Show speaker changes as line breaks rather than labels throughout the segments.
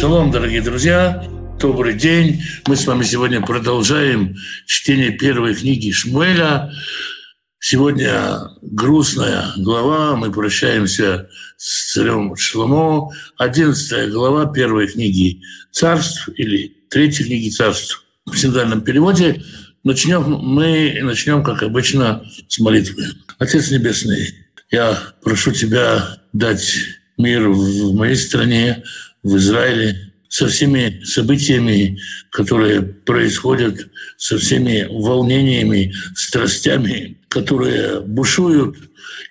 Шалом, дорогие друзья, добрый день. Мы с вами сегодня продолжаем чтение первой книги Шмуэля. Сегодня грустная глава, мы прощаемся с царем Шломо. Одиннадцатая глава первой книги царств или третьей книги царств в синодальном переводе. Начнем мы начнем, как обычно, с молитвы. Отец Небесный, я прошу Тебя дать мир в моей стране, в Израиле, со всеми событиями, которые происходят, со всеми волнениями, страстями, которые бушуют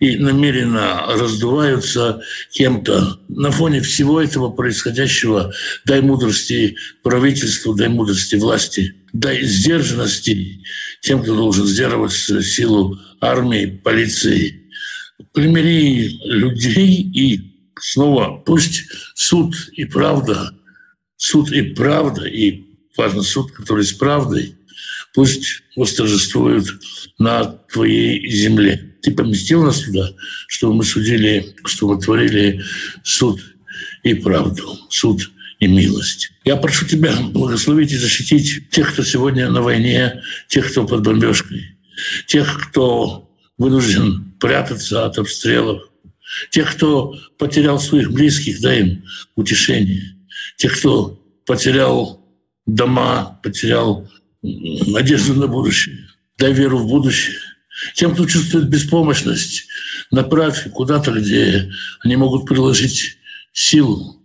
и намеренно раздуваются кем-то. На фоне всего этого происходящего дай мудрости правительству, дай мудрости власти, дай сдержанности тем, кто должен сдерживать силу армии, полиции. Примири людей и снова пусть суд и правда, суд и правда, и важно суд, который с правдой, пусть восторжествуют на твоей земле. Ты поместил нас туда, чтобы мы судили, чтобы мы творили суд и правду, суд и милость. Я прошу Тебя благословить и защитить тех, кто сегодня на войне, тех, кто под бомбежкой, тех, кто вынужден прятаться от обстрелов, тех, кто потерял своих близких, дай им утешение. Тех, кто потерял дома, потерял надежду на будущее, дай веру в будущее. Тем, кто чувствует беспомощность, направь куда-то, где они могут приложить силу.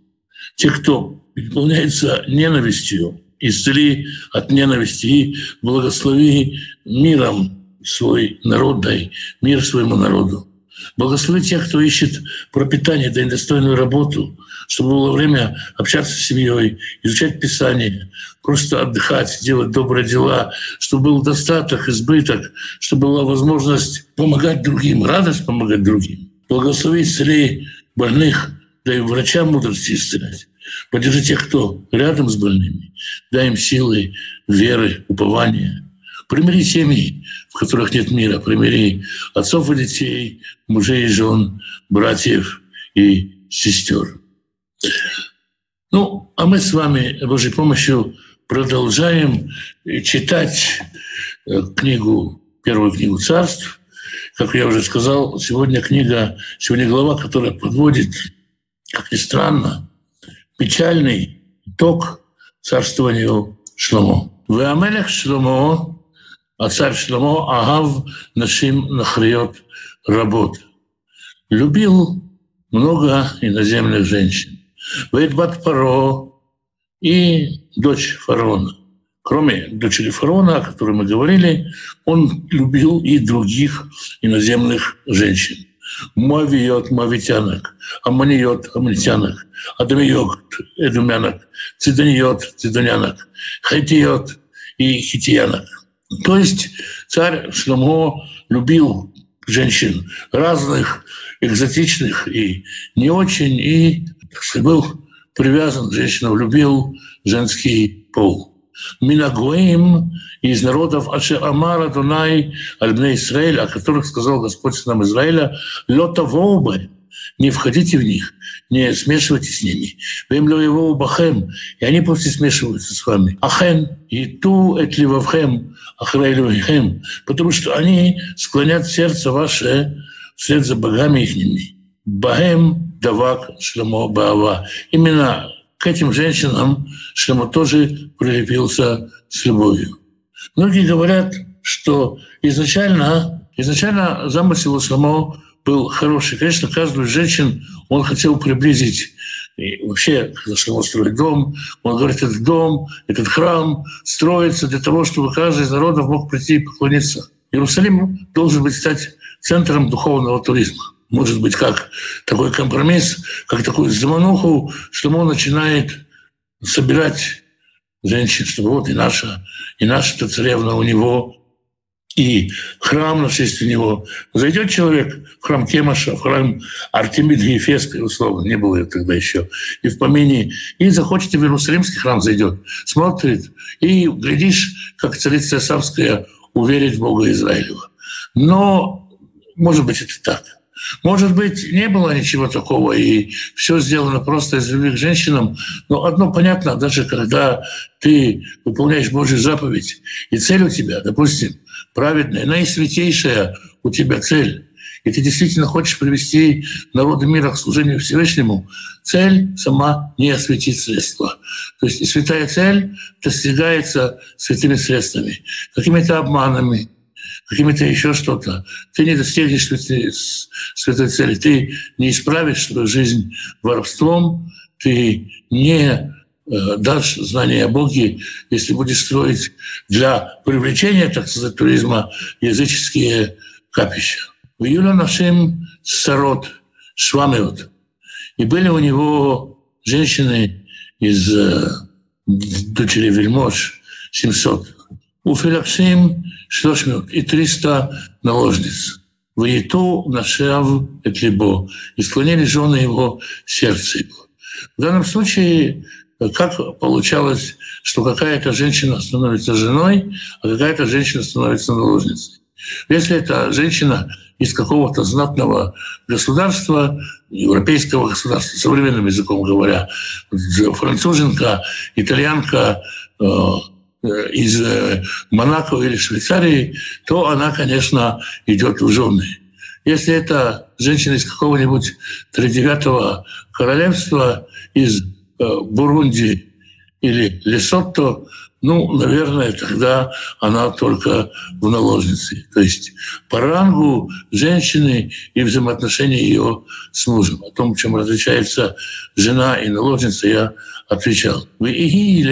Те, кто переполняется ненавистью, исцели от ненависти и благослови миром свой народ, дай мир своему народу. Благослови тех, кто ищет пропитание, да и достойную работу, чтобы было время общаться с семьей, изучать Писание, просто отдыхать, делать добрые дела, чтобы был достаток, избыток, чтобы была возможность помогать другим, радость помогать другим. Благослови исцелей больных, да и врачам мудрости исцелять. Поддержи тех, кто рядом с больными, дай им силы, веры, упования – Примири семьи, в которых нет мира. Примири отцов и детей, мужей и жен, братьев и сестер. Ну, а мы с вами, Божьей помощью, продолжаем читать э, книгу, первую книгу царств. Как я уже сказал, сегодня книга, сегодня глава, которая подводит, как ни странно, печальный итог царствованию Шломо. Веамелех Шломо царь Шломо Агав Нашим Нахриот работ. Любил много иноземных женщин. Вейдбат Паро и дочь фараона. Кроме дочери фараона, о которой мы говорили, он любил и других иноземных женщин. Мавиот, мавитянок, аманиот, аманитянок, адамиот, эдумянок, цидониот, цидонянок, хайтиот и хитиянок – то есть царь Шломо любил женщин разных, экзотичных и не очень, и так сказать, был привязан к женщинам, любил женский пол. Минагоим из народов Аше Амара Дунай Альбне Израиль, о которых сказал Господь нам Израиля, Лота Воубе, не входите в них, не смешивайтесь с ними. Вем его бахем, и они просто смешиваются с вами. Ахен, и ту этливавхем, ахрайлюхем, потому что они склонят сердце ваше вслед за богами ихними. Бахем давак шлемо баава. Именно к этим женщинам Шлемо тоже прилепился с любовью. Многие говорят, что изначально, изначально замысел Шлемо был хороший. Конечно, каждую женщину он хотел приблизить и вообще, Шломо строит дом, он говорит, этот дом, этот храм строится для того, чтобы каждый из народов мог прийти и поклониться. Иерусалим должен быть стать центром духовного туризма. Может быть, как такой компромисс, как такую замануху, что он начинает собирать женщин, чтобы вот и наша, и наша царевна у него, и храм на честь него. Зайдет человек в храм Кемаша, в храм Артемида Ефеска, условно, не было тогда еще, и в помине, и захочет в Иерусалимский храм зайдет, смотрит, и глядишь, как царица Савская уверит в Бога Израилева. Но, может быть, это так. Может быть, не было ничего такого, и все сделано просто из любви к женщинам. Но одно понятно, даже когда ты выполняешь Божью заповедь, и цель у тебя, допустим, праведная, наисвятейшая у тебя цель, и ты действительно хочешь привести народы мира к служению Всевышнему, цель сама не осветит средства. То есть святая цель достигается святыми средствами, какими-то обманами, какими-то еще что-то. Ты не достигнешь святой, святой цели, ты не исправишь свою жизнь воровством, ты не э, дашь знания о Боге, если будешь строить для привлечения, так сказать, туризма языческие капища. В июле нашим сород швамеот. И были у него женщины из э, дочери вельмож 700. У Филаксим 300 и 300 наложниц. Воету нашав этлибо. И склонили жены его сердце его. В данном случае как получалось, что какая-то женщина становится женой, а какая-то женщина становится наложницей. Если эта женщина из какого-то знатного государства, европейского государства, современным языком говоря, француженка, итальянка э, из э, Монако или Швейцарии, то она, конечно, идет в жены. Если это женщина из какого-нибудь тридевятого королевства, из э, Бурунди или Лесотто, ну, наверное, тогда она только в наложнице. То есть по рангу женщины и взаимоотношения ее с мужем. О том, чем различается жена и наложница, я отвечал. И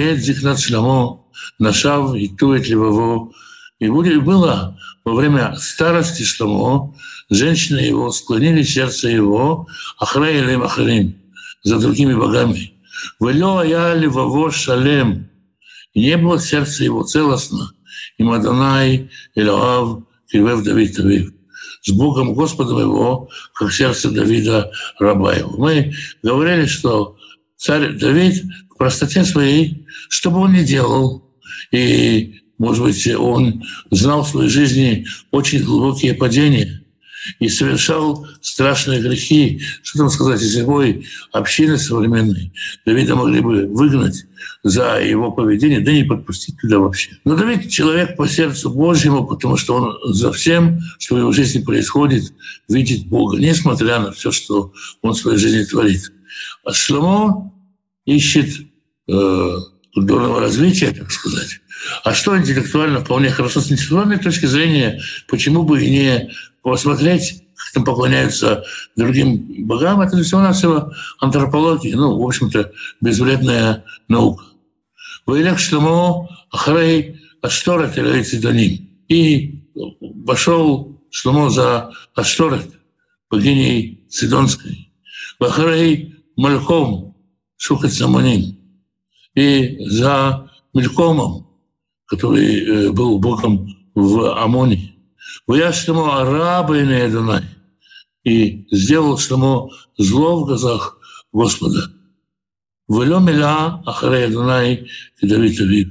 нашав и тует левово. И было во время старости Шломо, женщины его склонили сердце его, ахраилем ахарим, за другими богами. Велё я левово шалем, и не было сердце его целостно. И Мадонай, Илоав, Кривев Давид Тавив. С Богом Господом его, как сердце Давида, раба его. Мы говорили, что царь Давид в простоте своей, что бы он ни делал, и, может быть, он знал в своей жизни очень глубокие падения – и совершал страшные грехи. Что там сказать, из любой общины современной Давида могли бы выгнать за его поведение, да не подпустить туда вообще. Но Давид человек по сердцу Божьему, потому что он за всем, что в его жизни происходит, видит Бога, несмотря на все, что он в своей жизни творит. А Шломо ищет э, культурного развития, так сказать. А что интеллектуально вполне хорошо с интеллектуальной точки зрения, почему бы и не посмотреть, как там поклоняются другим богам, это всего-навсего антропология, ну, в общем-то, безвредная наука. Ваилях Шломо Ахарей Ашторет Цидоним. И пошел Шломо за Ашторет, богиней Цидонской. Вахарей Мальком Шухат Самоним. И за Мелькомом, который э, был богом в Амоне. Ваяшему араба и Адонай. И сделал ему зло в глазах Господа. Велё миля Адонай и Давид Авив.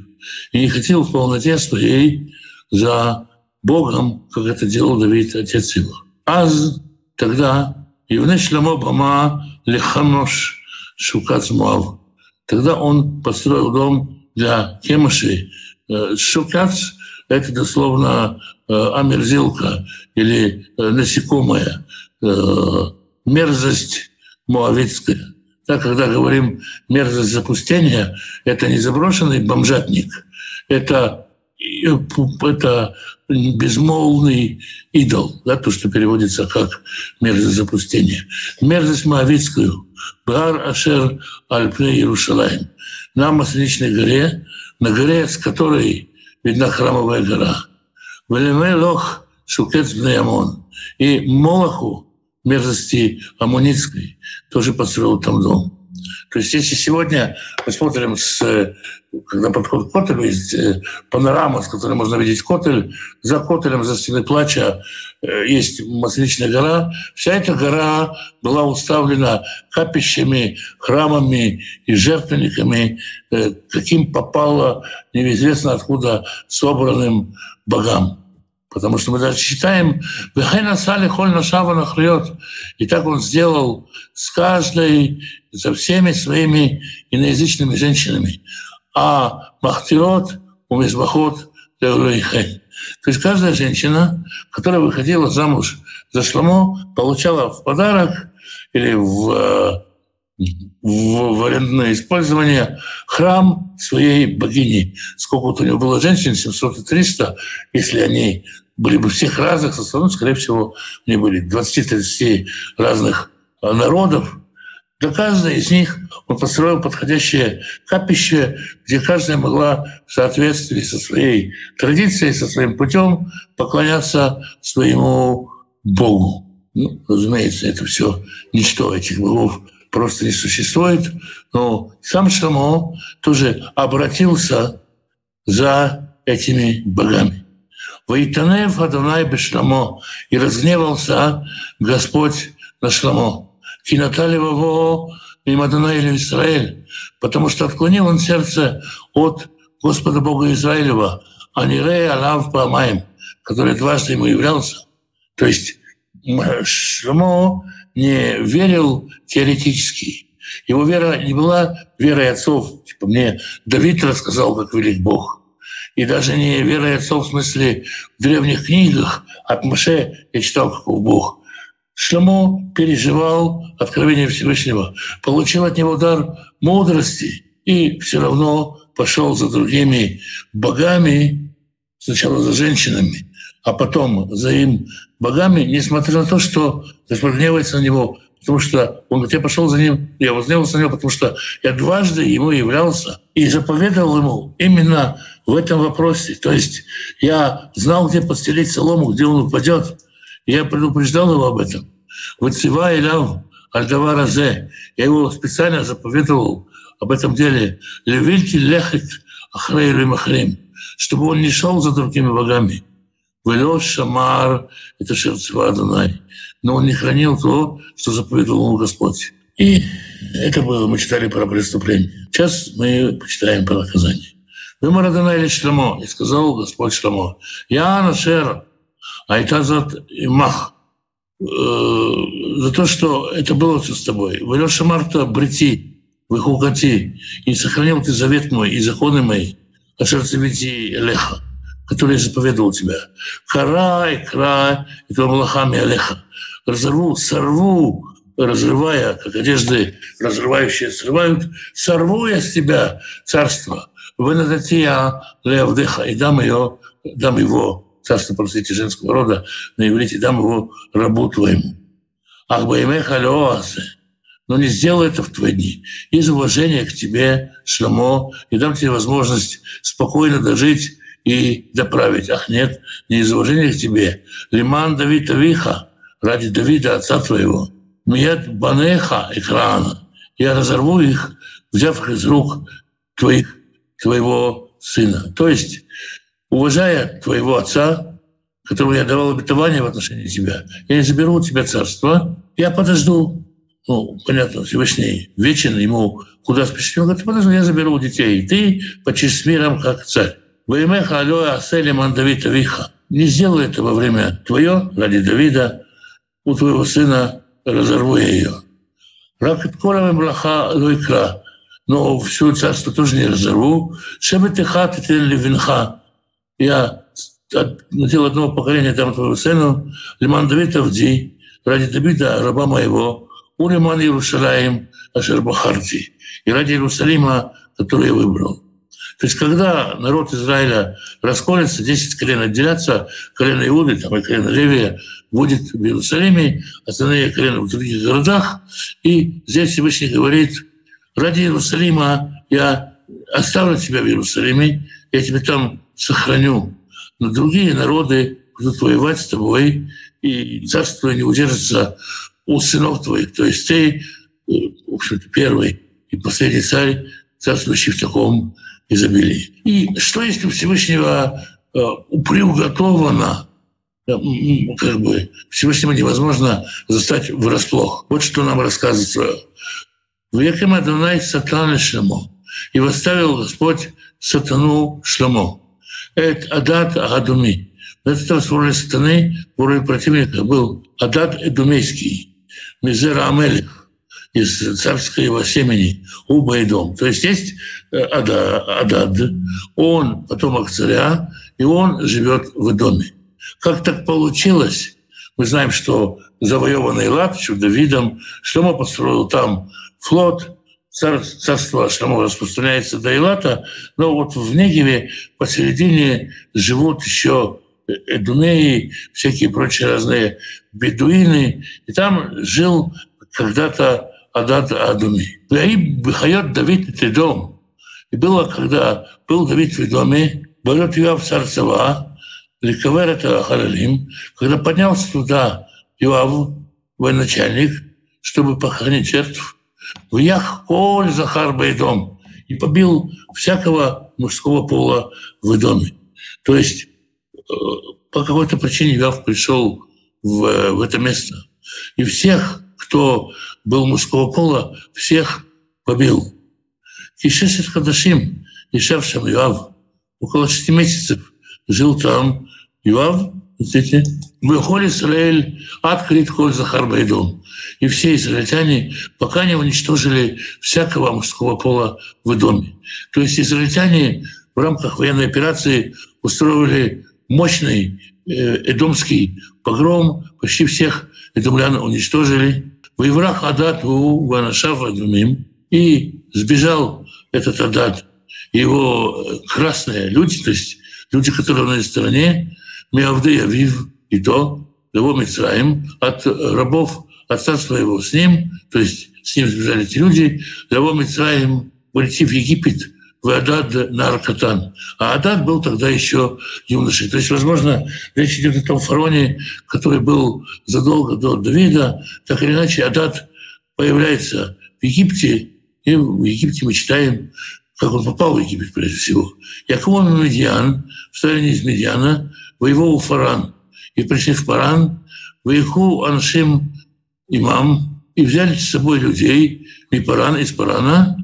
И не хотел в полноте своей за Богом, как это делал Давид, отец его. Аз тогда Ивне Шлемо Бама Леханош Шукац Муав. Тогда он построил дом для Кемыши. Э, Шукац – это дословно Э, омерзилка или э, насекомое, э, мерзость муавитская. Так, когда говорим мерзость запустения, это не заброшенный бомжатник, это, это безмолвный идол, да, то, что переводится как мерзость запустения. Мерзость Моавицкую, Бар Ашер Альпне Иерушалаем, на Масличной горе, на горе, с которой видна храмовая гора – Велемелох Шукец Амон. И Молоху, мерзости Амуницкой, тоже построил там дом. То есть если сегодня мы смотрим, с, когда подходит к Котелю, есть э, панорама, с которой можно видеть Котель, за Котелем, за стеной плача э, есть Масличная гора. Вся эта гора была уставлена капищами, храмами и жертвенниками, э, каким попало неизвестно откуда собранным богам. Потому что мы даже читаем. И так он сделал с каждой, со всеми своими иноязычными женщинами. А махтирот у мизбахот то есть каждая женщина, которая выходила замуж за Шломо, получала в подарок или в в, в арендное использование храм своей богини. Сколько вот у него было женщин, 700 и 300, если они были бы всех разных составов, скорее всего, они были 20-30 разных а, народов. Для каждой из них он построил подходящее капище, где каждая могла в соответствии со своей традицией, со своим путем поклоняться своему Богу. Ну, разумеется, это все ничто этих богов просто не существует. Но сам Шамо тоже обратился за этими богами. «Ваитанев Адонай Бешламо» и разгневался Господь на Шламо. «Кинатали его им Адонай или Израиль», потому что отклонил он сердце от Господа Бога Израилева, а не Рей Алав Памаем, который дважды ему являлся. То есть Шламо не верил теоретически. Его вера не была верой отцов. Типа мне Давид рассказал, как велик Бог. И даже не верой отцов в смысле в древних книгах от Маше я читал, каков Бог. Шлемо переживал откровение Всевышнего, получил от него дар мудрости и все равно пошел за другими богами, сначала за женщинами, а потом за им богами, несмотря на то, что Господь гневается на него, потому что он говорит, я пошел за ним, я возневался на него, потому что я дважды ему являлся и заповедовал ему именно в этом вопросе. То есть я знал, где подстелить солому, где он упадет, я предупреждал его об этом. Вот Сива и Ляв Альдава Разе, я его специально заповедовал об этом деле. Левильти лехет ахрейрим махрим, чтобы он не шел за другими богами. Вело Шамар, это Шерцева Адонай. Но он не хранил то, что заповедовал ему Господь. И это было, мы читали про преступление. Сейчас мы почитаем про наказание. Вы Марадана или Шламо, и сказал Господь Шламо, я Нашер, а это за Мах, э, за то, что это было все с тобой. Вело Шамарта Брити, выхукати, и сохранил ты завет мой и законы мои, а сердце Леха который заповедовал тебя. Карай, край, это Малахами Алеха. Разорву, сорву, разрывая, как одежды разрывающие срывают, сорву я с тебя царство. Вы я леавдеха, и дам ее, дам его, царство, простите, женского рода, на иврите, дам его рабу твоему. Ах, баймеха леоасе, но не сделай это в твои дни. Из уважения к тебе, Шломо, и дам тебе возможность спокойно дожить и доправить. Ах, нет, не из уважения к тебе. Лиман Давид Авиха, ради Давида, отца твоего. Мият Банеха экрана. Я разорву их, взяв их из рук твоих, твоего сына. То есть, уважая твоего отца, которому я давал обетование в отношении тебя, я не заберу у тебя царство, я подожду. Ну, понятно, Всевышний вечен, ему куда спешить. Он говорит, подожди, я заберу детей. Ты с миром, как царь. Ваймеха алоя аселиман Давид Авиха. Не сделай это во время твое, ради Давида, у твоего сына разорву я ее. Ракет колами блаха лойкра. Но всю царство тоже не разорву. Шебетиха тетель винха. Я надел одного поколения там твоего сына, Лиман Давид Авди, ради Давида, раба моего, у Лиман Иерусалим, Ашербахарти, и ради Иерусалима, который я выбрал. То есть когда народ Израиля расколется, 10 колен отделятся, колено Иуды там, и колено Левия будет в Иерусалиме, остальные колена в других городах. И здесь Всевышний говорит, ради Иерусалима я оставлю тебя в Иерусалиме, я тебя там сохраню. Но другие народы будут воевать с тобой, и царство не удержится у сынов твоих. То есть ты, э, в общем-то, первый и последний царь, царствующий в таком изобилии. И что есть у Всевышнего э, приуготовано, э, как бы Всевышнего невозможно застать врасплох. Вот что нам рассказывается. «Векем Адонай сатана Шлемо, и восставил Господь сатану Шлемо. Это Адат раз в роли сатаны, роли противника был Адад Эдумейский, Мизера Амелих, из царского семени Убайдом. То есть есть э, Адад, он потомок царя, и он живет в доме. Как так получилось? Мы знаем, что завоеванный Лад Давидом, Шломо построил там флот, цар, царство Шломо распространяется до Илата, но вот в Негеве посередине живут еще Эдумеи, всякие прочие разные бедуины, и там жил когда-то Адад Адуми. Хайот Давид Тедом. И было, когда был Давид в доме, Барет Юав царь Сава, Ликовер это Харалим, когда поднялся туда Юав, военачальник, чтобы похоронить жертв, в Ях Коль Захар Байдом и побил всякого мужского пола в доме. То есть э, по какой-то причине Юав пришел в, в это место. И всех, кто был мужского пола, всех побил. Кишесет Хадашим, Ишав Юав, около шести месяцев жил там Юав, видите, выходит Израиль, открыт коль Захар Байдом. И все израильтяне, пока не уничтожили всякого мужского пола в доме. То есть израильтяне в рамках военной операции устроили мощный э, эдомский погром, почти всех эдомлян уничтожили. Воеврах Адат у Ванашав Адумим, и сбежал этот Адат, его красные люди, то есть люди, которые на этой стороне, Миавды Авив, и то, его Мицраим, от рабов отца своего с ним, то есть с ним сбежали эти люди, его Мицраим полетев в Египет, в Адад на Аркатан. А Адад был тогда еще юношей. То есть, возможно, речь идет о том фароне, который был задолго до Давида. Так или иначе, Адад появляется в Египте, и в Египте мы читаем, как он попал в Египет прежде всего. Яков Медиан, в стране из Медиана, воевал Фаран. И пришли в Паран, выеху Аншим имам, и взяли с собой людей, и Паран из Парана,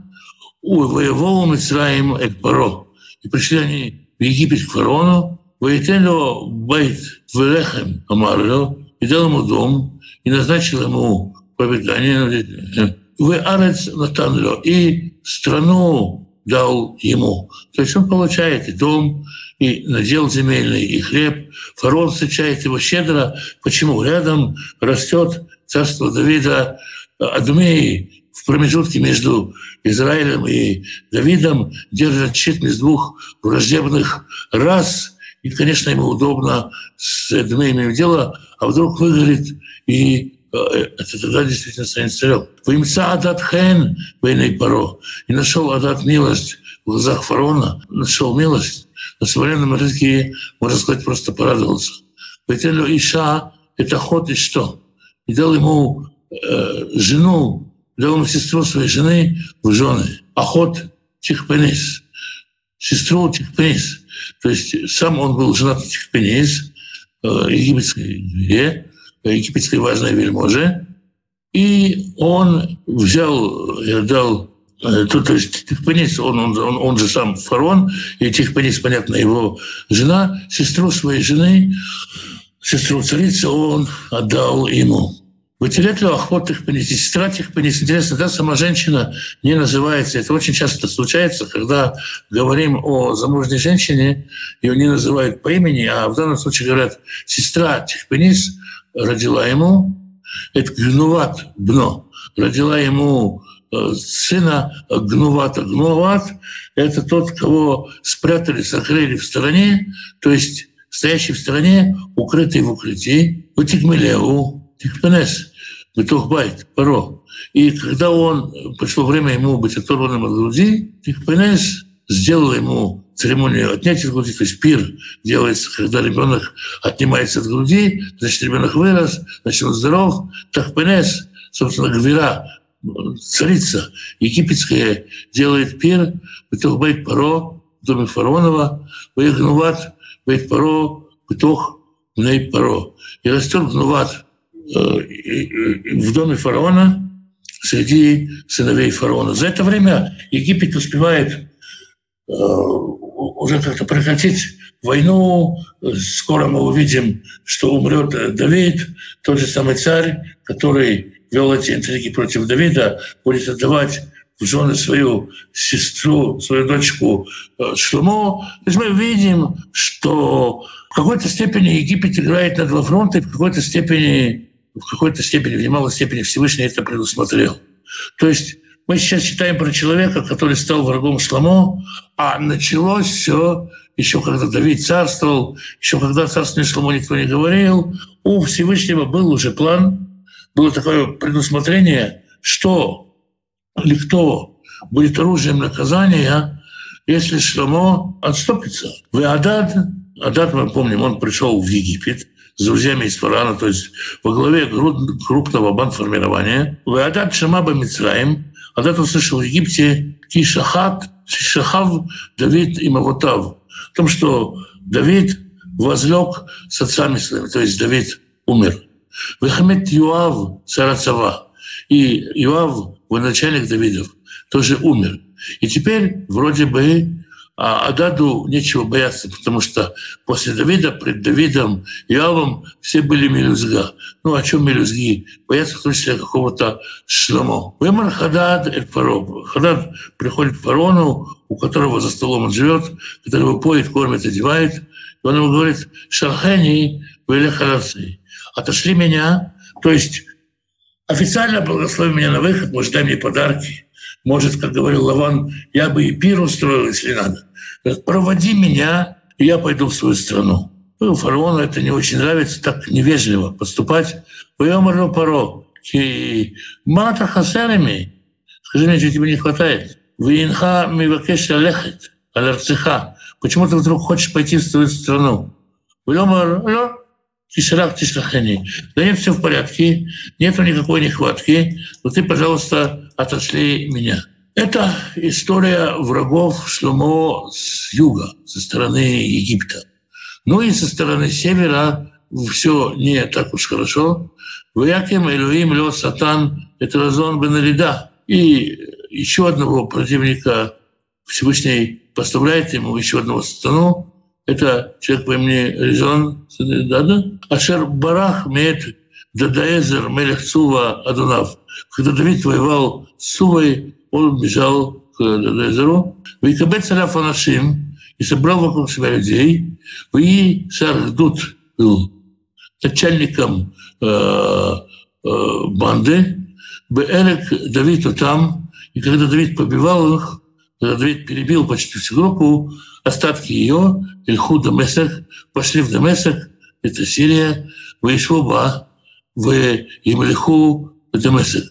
воевал Мицраим эт Паро. И пришли они в Египет к фараону, воетелю байт велехем Амарлю, и дал ему дом, и назначил ему пропитание. Вы арец натанлю, и страну дал ему. То есть он получает и дом, и надел земельный, и хлеб. Фараон встречает его щедро. Почему? Рядом растет царство Давида Адумеи, в промежутке между Израилем и Давидом держат щит из двух враждебных рас. И, конечно, ему удобно с Эдмеем дело, а вдруг выгорит, и э, это тогда действительно станет царем. Вымца Адат Хен Бейней Паро. И нашел Адат милость в глазах фараона, нашел милость. На современном языке, можно сказать, просто порадовался. Ветелю Иша – это ход и что? И дал ему э, жену взял ему сестру своей жены в жены. Охот Тихпенис. Сестру Тихпенис. То есть сам он был женат на Тихпенис, э, египетской две, э, египетской важной вельможе. И он взял, дал э, то, то есть Тихпенис, он, он, он, он же сам фараон, и Тихпенис, понятно, его жена, сестру своей жены, сестру царицы он отдал ему. Вытерять ли охот их понести, стирать их понести. Интересно, да, сама женщина не называется. Это очень часто случается, когда говорим о замужней женщине, ее не называют по имени, а в данном случае говорят, сестра Тихпенис родила ему, это гнуват бно, родила ему э, сына гнувата. Гнуват – это тот, кого спрятали, сокрыли в стороне, то есть стоящий в стороне, укрытый в укрытии, утигмелеву, Тихпенес, Бетухбайт, Паро. И когда он, пришло время ему быть оторванным от груди, Тихпенес сделал ему церемонию отнятия груди, то есть пир делается, когда ребенок отнимается от груди, значит, ребенок вырос, значит, он здоров. Тахпенес, собственно, Гвира, царица египетская, делает пир, Бетухбайт Паро, в доме фараонова, Ваягнуват, Бейт Паро, Бетух, Мней Паро. И растет Гнуват, Э, в доме фараона среди сыновей фараона. За это время Египет успевает э, уже как-то прекратить войну. Скоро мы увидим, что умрет Давид, тот же самый царь, который вел эти интриги против Давида, будет отдавать в жены свою сестру, свою дочку э, Шлумо. То есть мы видим, что в какой-то степени Египет играет на два фронта, и в какой-то степени, в какой-то степени, в немалой степени Всевышний это предусмотрел. То есть мы сейчас читаем про человека, который стал врагом Шламо, а началось все еще когда Давид царствовал, еще когда царствование Шламо никто не говорил. У Всевышнего был уже план, было такое предусмотрение, что или кто будет оружием наказания, если Шламо отступится. Вы Адад, Адад, мы помним, он пришел в Египет, с друзьями из Фарана, то есть во главе крупного бандформирования. Вы Адад Шамаба Мицраим, он услышал в Египте Кишахат, Шахав, Давид и Мавотав. О том, что Давид возлег с отцами своими, то есть Давид умер. Вехамет Юав, Сарацава. И Юав, военачальник Давидов, тоже умер. И теперь вроде бы а Ададу нечего бояться, потому что после Давида, пред Давидом и Авом все были мелюзга. Ну, о чем мелюзги? Боятся в том числе какого-то Шломо. Вемар Хадад Эль Паро. Хадад приходит к фарону, у которого за столом он живет, которого поет, кормит, одевает. И он ему говорит, Шархани Велехарацы, отошли меня, то есть официально благослови меня на выход, может, дай мне подарки. Может, как говорил Лаван, я бы и пир устроил, если надо проводи меня, и я пойду в свою страну. Ну, фараону это не очень нравится, так невежливо поступать. Войомару паро, мата хасерами, скажи мне, что тебе не хватает. Винха мивакеш лехет, алярцеха. Почему ты вдруг хочешь пойти в свою страну? Войомар, Тишрах Тишлахани. Да нет, все в порядке, нету никакой нехватки, но ты, пожалуйста, отошли меня. Это история врагов Шломо с юга, со стороны Египта. Ну и со стороны севера все не так уж хорошо. Вояким Элюим Лё Сатан – это Разон бен Арида. И еще одного противника Всевышний поставляет ему, еще одного сатану. Это человек по имени Резон, да-да. Ашер Барах имеет Дадаезер, Мелех Сува, Адунав. Когда Давид воевал с Цувой, он бежал к Дадаезеру. Викабет Саляф Анашим и собрал вокруг себя людей. И Сардут был начальником э, э, банды. Беэрек Давид там. И когда Давид побивал их, когда Давид перебил почти всю группу, остатки ее, Ильху Дамесек, пошли в Дамесек, это Сирия, в Ишвоба, в Имлиху Дамесек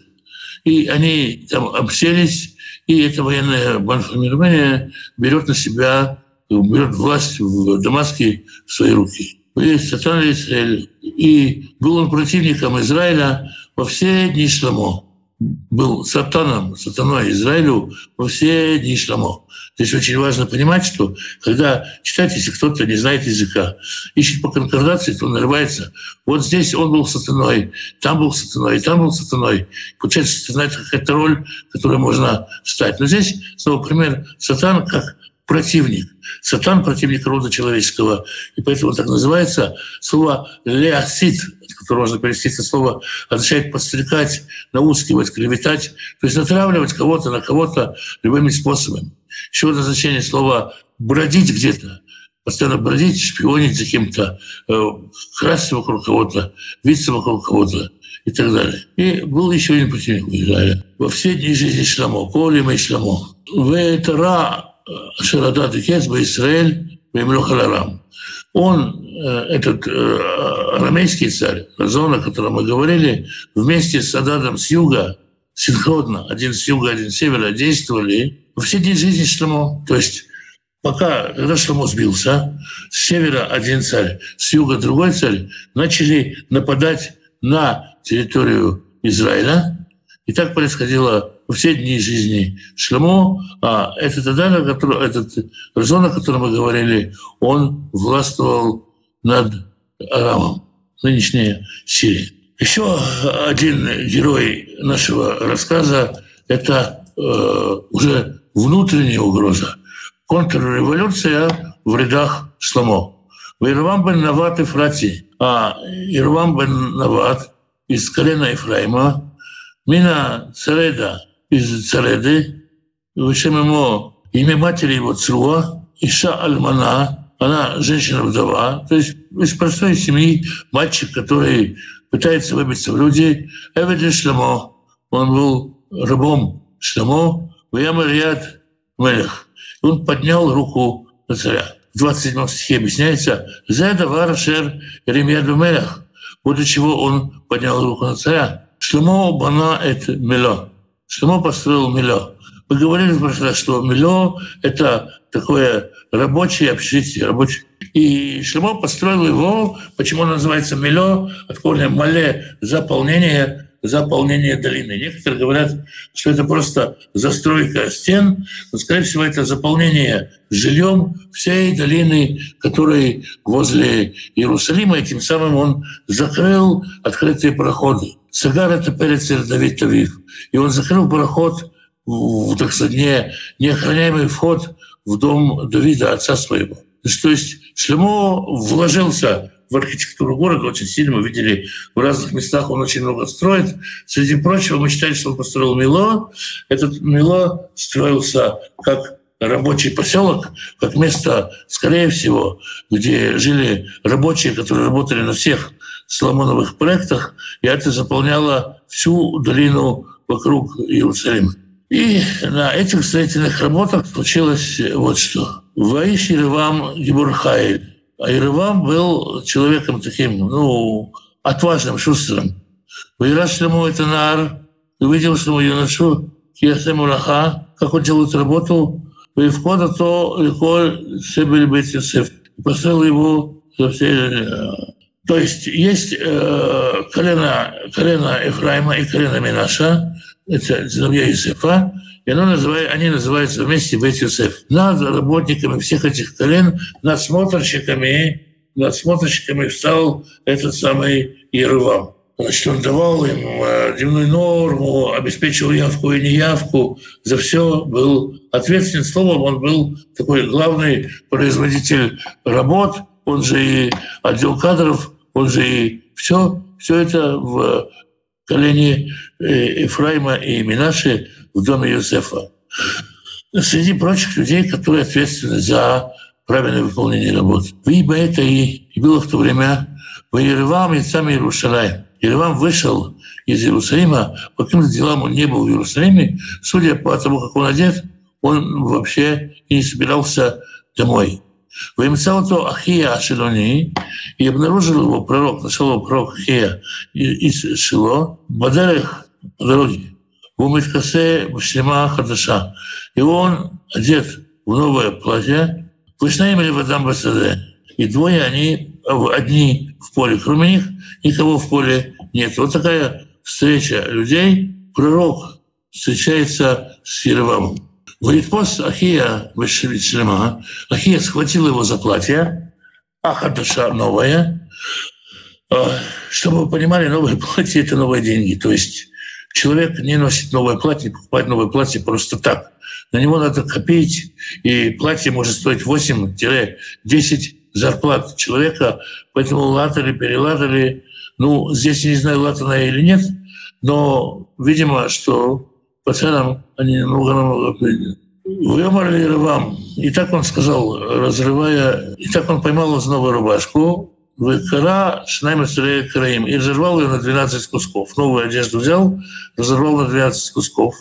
и они там обселись, и это военное бандформирование берет на себя, берет власть в Дамаске в свои руки. Есть сатана Израиль. И был он противником Израиля во все дни Шламо. Был сатаном, сатаной Израилю во все дни Шламо. Здесь очень важно понимать, что когда читать, если кто-то не знает языка, ищет по конкордации, то нарывается. Вот здесь он был сатаной, там был сатаной, там был сатаной. Получается, сатана — это какая-то роль, которую можно стать. Но здесь снова пример сатан как противник. Сатан – противник рода человеческого. И поэтому так называется слово «леосит», которое можно перевести слово, означает подстрекать, наускивать, клеветать, то есть натравливать кого-то на кого-то любыми способами. Еще одно значение слова «бродить где-то», постоянно бродить, шпионить за кем-то, э, красться вокруг кого-то, виться вокруг кого-то и так далее. И был еще один противник у Израиля. Во все дни жизни Шламо, Колима и Шламо. Ветра Шарадат и Кецба Израиль Вемлохаларам. Он, э, этот э, арамейский царь, Разон, о котором мы говорили, вместе с Ададом с юга, синхронно, один с юга, один с севера, действовали во все дни жизни Шломо. То есть пока, когда Шломо сбился, с севера один царь, с юга другой царь, начали нападать на территорию Израиля. И так происходило все дни жизни Шломо. А этот Адан, этот Разон, о котором мы говорили, он властвовал над Арамом, нынешняя Сирия. Еще один герой нашего рассказа – это э, уже внутренняя угроза. контрреволюция в рядах Шломо. Ирвам бен Нават Ифрати, а Ирвам бен Нават из колена Ефраима, Мина Цареда из Цареды, Вышем ему имя матери его Цруа, Иша Альмана, она женщина-вдова, то есть из простой семьи мальчик, который пытается выбиться в люди. Эведин Шлемо, он был рабом Шлемо, Ваямарият Мелех. Он поднял руку на царя. В 27 стихе объясняется, «За варшер Ремьяду Мелех», после чего он поднял руку на царя. Шлемо бана это Мело. Шлемо построил Мело. Мы говорили в прошлый раз, что Мело — это такое рабочее общежитие, рабочее. И Шлемо построил его, почему он называется Мело, от корня Мале, заполнение заполнение долины. Некоторые говорят, что это просто застройка стен, но, скорее всего, это заполнение жильем всей долины, которой возле Иерусалима, и тем самым он закрыл открытые проходы. Сагар — это перец Давид Тавив. И он закрыл проход, в, так сказать, не, неохраняемый вход в дом Давида, отца своего. То есть Шлемо вложился в архитектуру города очень сильно. Мы видели в разных местах, он очень много строит. Среди прочего, мы считали, что он построил Мило. Этот Мило строился как рабочий поселок, как место, скорее всего, где жили рабочие, которые работали на всех Соломоновых проектах, и это заполняло всю долину вокруг Иерусалима. И на этих строительных работах случилось вот что. Ваиш Еревам Гибурхайль. А Еревам был человеком таким, ну, отважным, шустрым. Вырас ему это нар, увидел, что ему юношу, Киасем Ураха, как он делает работу, и входа то легко Шебель Бет Йосеф. Поставил его за все э, то есть есть э, колено, колено Ефраима и колено Минаша, сыновья Иосифа, и оно называет, они называются вместе Бет Йосеф. Над работниками всех этих колен, над смотрщиками, над смотрщиками встал этот самый Ерувам. Значит, он давал им э, дневную норму, обеспечивал явку и неявку, за все был ответственен. Словом, он был такой главный производитель работ, он же и отдел кадров, он же и все, все это в колене э, Ефраима и Минаши в доме Иосифа. Среди прочих людей, которые ответственны за правильное выполнение работы. Ибо это и, было в то время в Еревам и сам Иерусалим. Еревам вышел из Иерусалима, по каким-то делам он не был в Иерусалиме, судя по тому, как он одет, он вообще не собирался домой. Вымцал Ахия Ашилони, и обнаружил его пророк, нашел его пророк Ахия из Шило, Бадарах по дороге, в Умиткасе Шлема Хадаша. И он одет в новое платье, Вышнаем или Вадам Басаде. И двое они, одни в поле, кроме них никого в поле нет. Вот такая встреча людей. Пророк встречается с Еревамом. Воитпос Ахия Шлема, Ахия схватил его за платье, Ахаташа новое, а, чтобы вы понимали, новое платье – это новые деньги. То есть человек не носит новое платье, покупает новое платье просто так. На него надо копить, и платье может стоить 8-10 зарплат человека, поэтому латали, перелатали. Ну, здесь не знаю, латанное или нет, но, видимо, что по ценам они намного-намного Выморли вам. И так он сказал, разрывая... И так он поймал новую рубашку, выкара шнайм краим, и разорвал ее на 12 кусков. Новую одежду взял, разорвал на 12 кусков.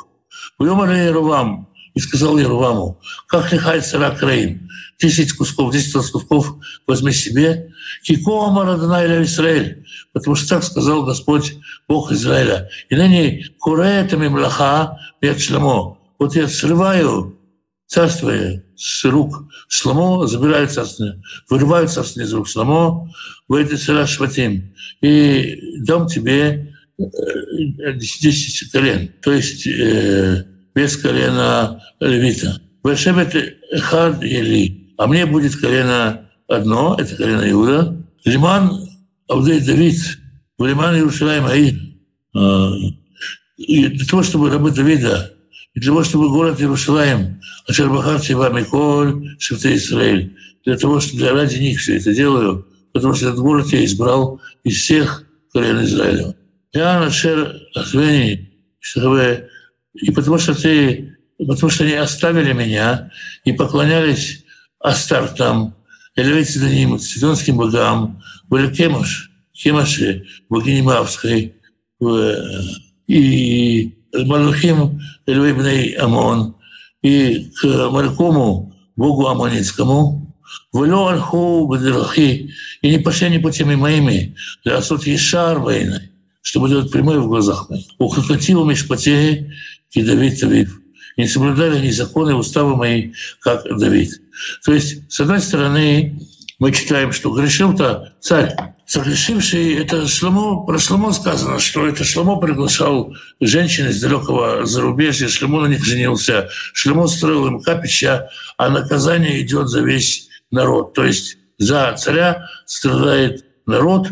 Выморли вам. И сказал Еруваму, как лихай цара краим, 10 кусков, 10 кусков возьми себе. Кико Амарадана или Израиль, потому что так сказал Господь, Бог Израиля. И ныне куретами млаха век шламо. Вот я срываю царство с рук Шламо, забираю царство, вырываю царство из рук Шламо, в этой цара Шватим, и дам тебе э, десять колен, то есть э, без колена левита. Вешебет Эхад или, а мне будет колено одно, это колено Иуда. Лиман Авдей Давид, в Лиман Иерусалим Аид. А, и для того, чтобы рабы Давида И для того, чтобы город Иерусалим, Ашербахар Тива Миколь, Шевте Израиль, для того, чтобы для ради них все это делаю, потому что этот город я избрал из всех колен Израиля. Я Ашер Ахвени, и потому что ты, потому что они оставили меня и поклонялись Астартам, Элевитиданим, Цитонским богам, были Кемаш, Кемаши, богини Мавской, и Малухим Эльвейбней Амон, и к Малькому, богу Амонитскому, «Влю альху бадрахи» и не пошли не путями моими, для асут ешар войны, чтобы делать прямой в глазах моих. «Ухакативу мишпатеи» и Давид Тавив. И не соблюдали ни законы, уставы мои, как Давид. То есть, с одной стороны, мы читаем, что грешил-то царь. Согрешивший, это Шломо, про Шломо сказано, что это Шломо приглашал женщин из далекого зарубежья, Шломо на них женился, Шломо строил им капища, а наказание идет за весь народ. То есть за царя страдает народ,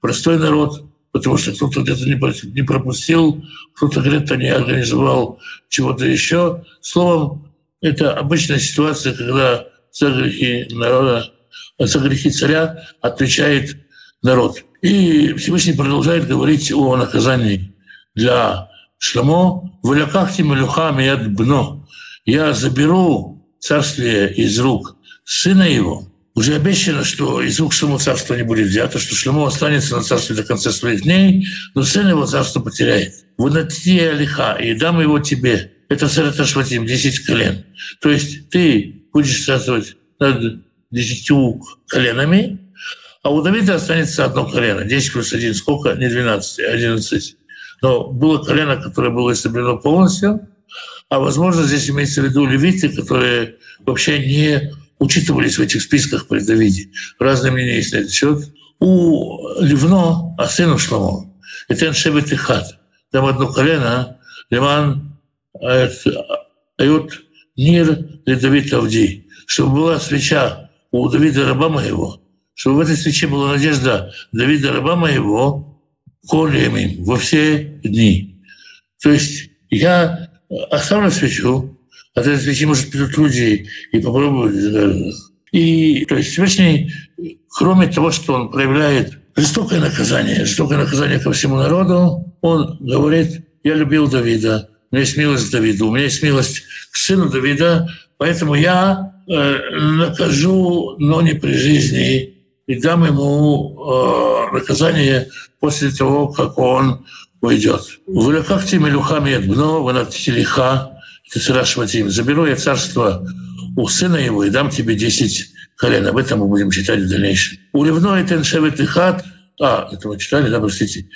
простой народ, потому что кто-то где-то не пропустил, кто-то где-то не организовал чего-то еще. Словом, это обычная ситуация, когда за грехи народа, за грехи царя отвечает народ. И Всевышний продолжает говорить о наказании для Шламо. «Валякахти малюха мияд бно» «Я заберу царствие из рук сына его». Уже обещано, что из рук Шлому царство не будет взято, что Шлому останется на царстве до конца своих дней, но сын его царство потеряет. «Вынати алиха, и дам его тебе». Это Сарата Шватим, 10 колен. То есть ты будешь царствовать над десятью коленами, а у Давида останется одно колено. 10 плюс 1 сколько? Не 12, а 11. Но было колено, которое было истреблено полностью, а возможно здесь имеется в виду левиты, которые вообще не учитывались в этих списках при Давиде. Разные мнения есть на этот счет. У Ливно, а сыну Шломо, это Шебет и Хат. Там одно колено, Лиман Ают Нир для Авди. Чтобы была свеча у Давида раба моего, чтобы в этой свече была надежда Давида раба моего, колеми во все дни. То есть я оставлю свечу, от этой свечи, может, придут люди и попробуют. И то есть Всевышний, кроме того, что он проявляет жестокое наказание, жестокое наказание ко всему народу, он говорит, я любил Давида, у меня есть милость к Давиду, у меня есть милость к сыну Давида, поэтому я э, накажу, но не при жизни, и дам ему э, наказание после того, как он уйдет. Вы как теми лухами бно, вы лиха, Тесера Шватим, заберу я царство у сына его и дам тебе 10 колен. Об этом мы будем читать в дальнейшем. У Ливной Теншевет Ихат, а, это мы читали, да, простите.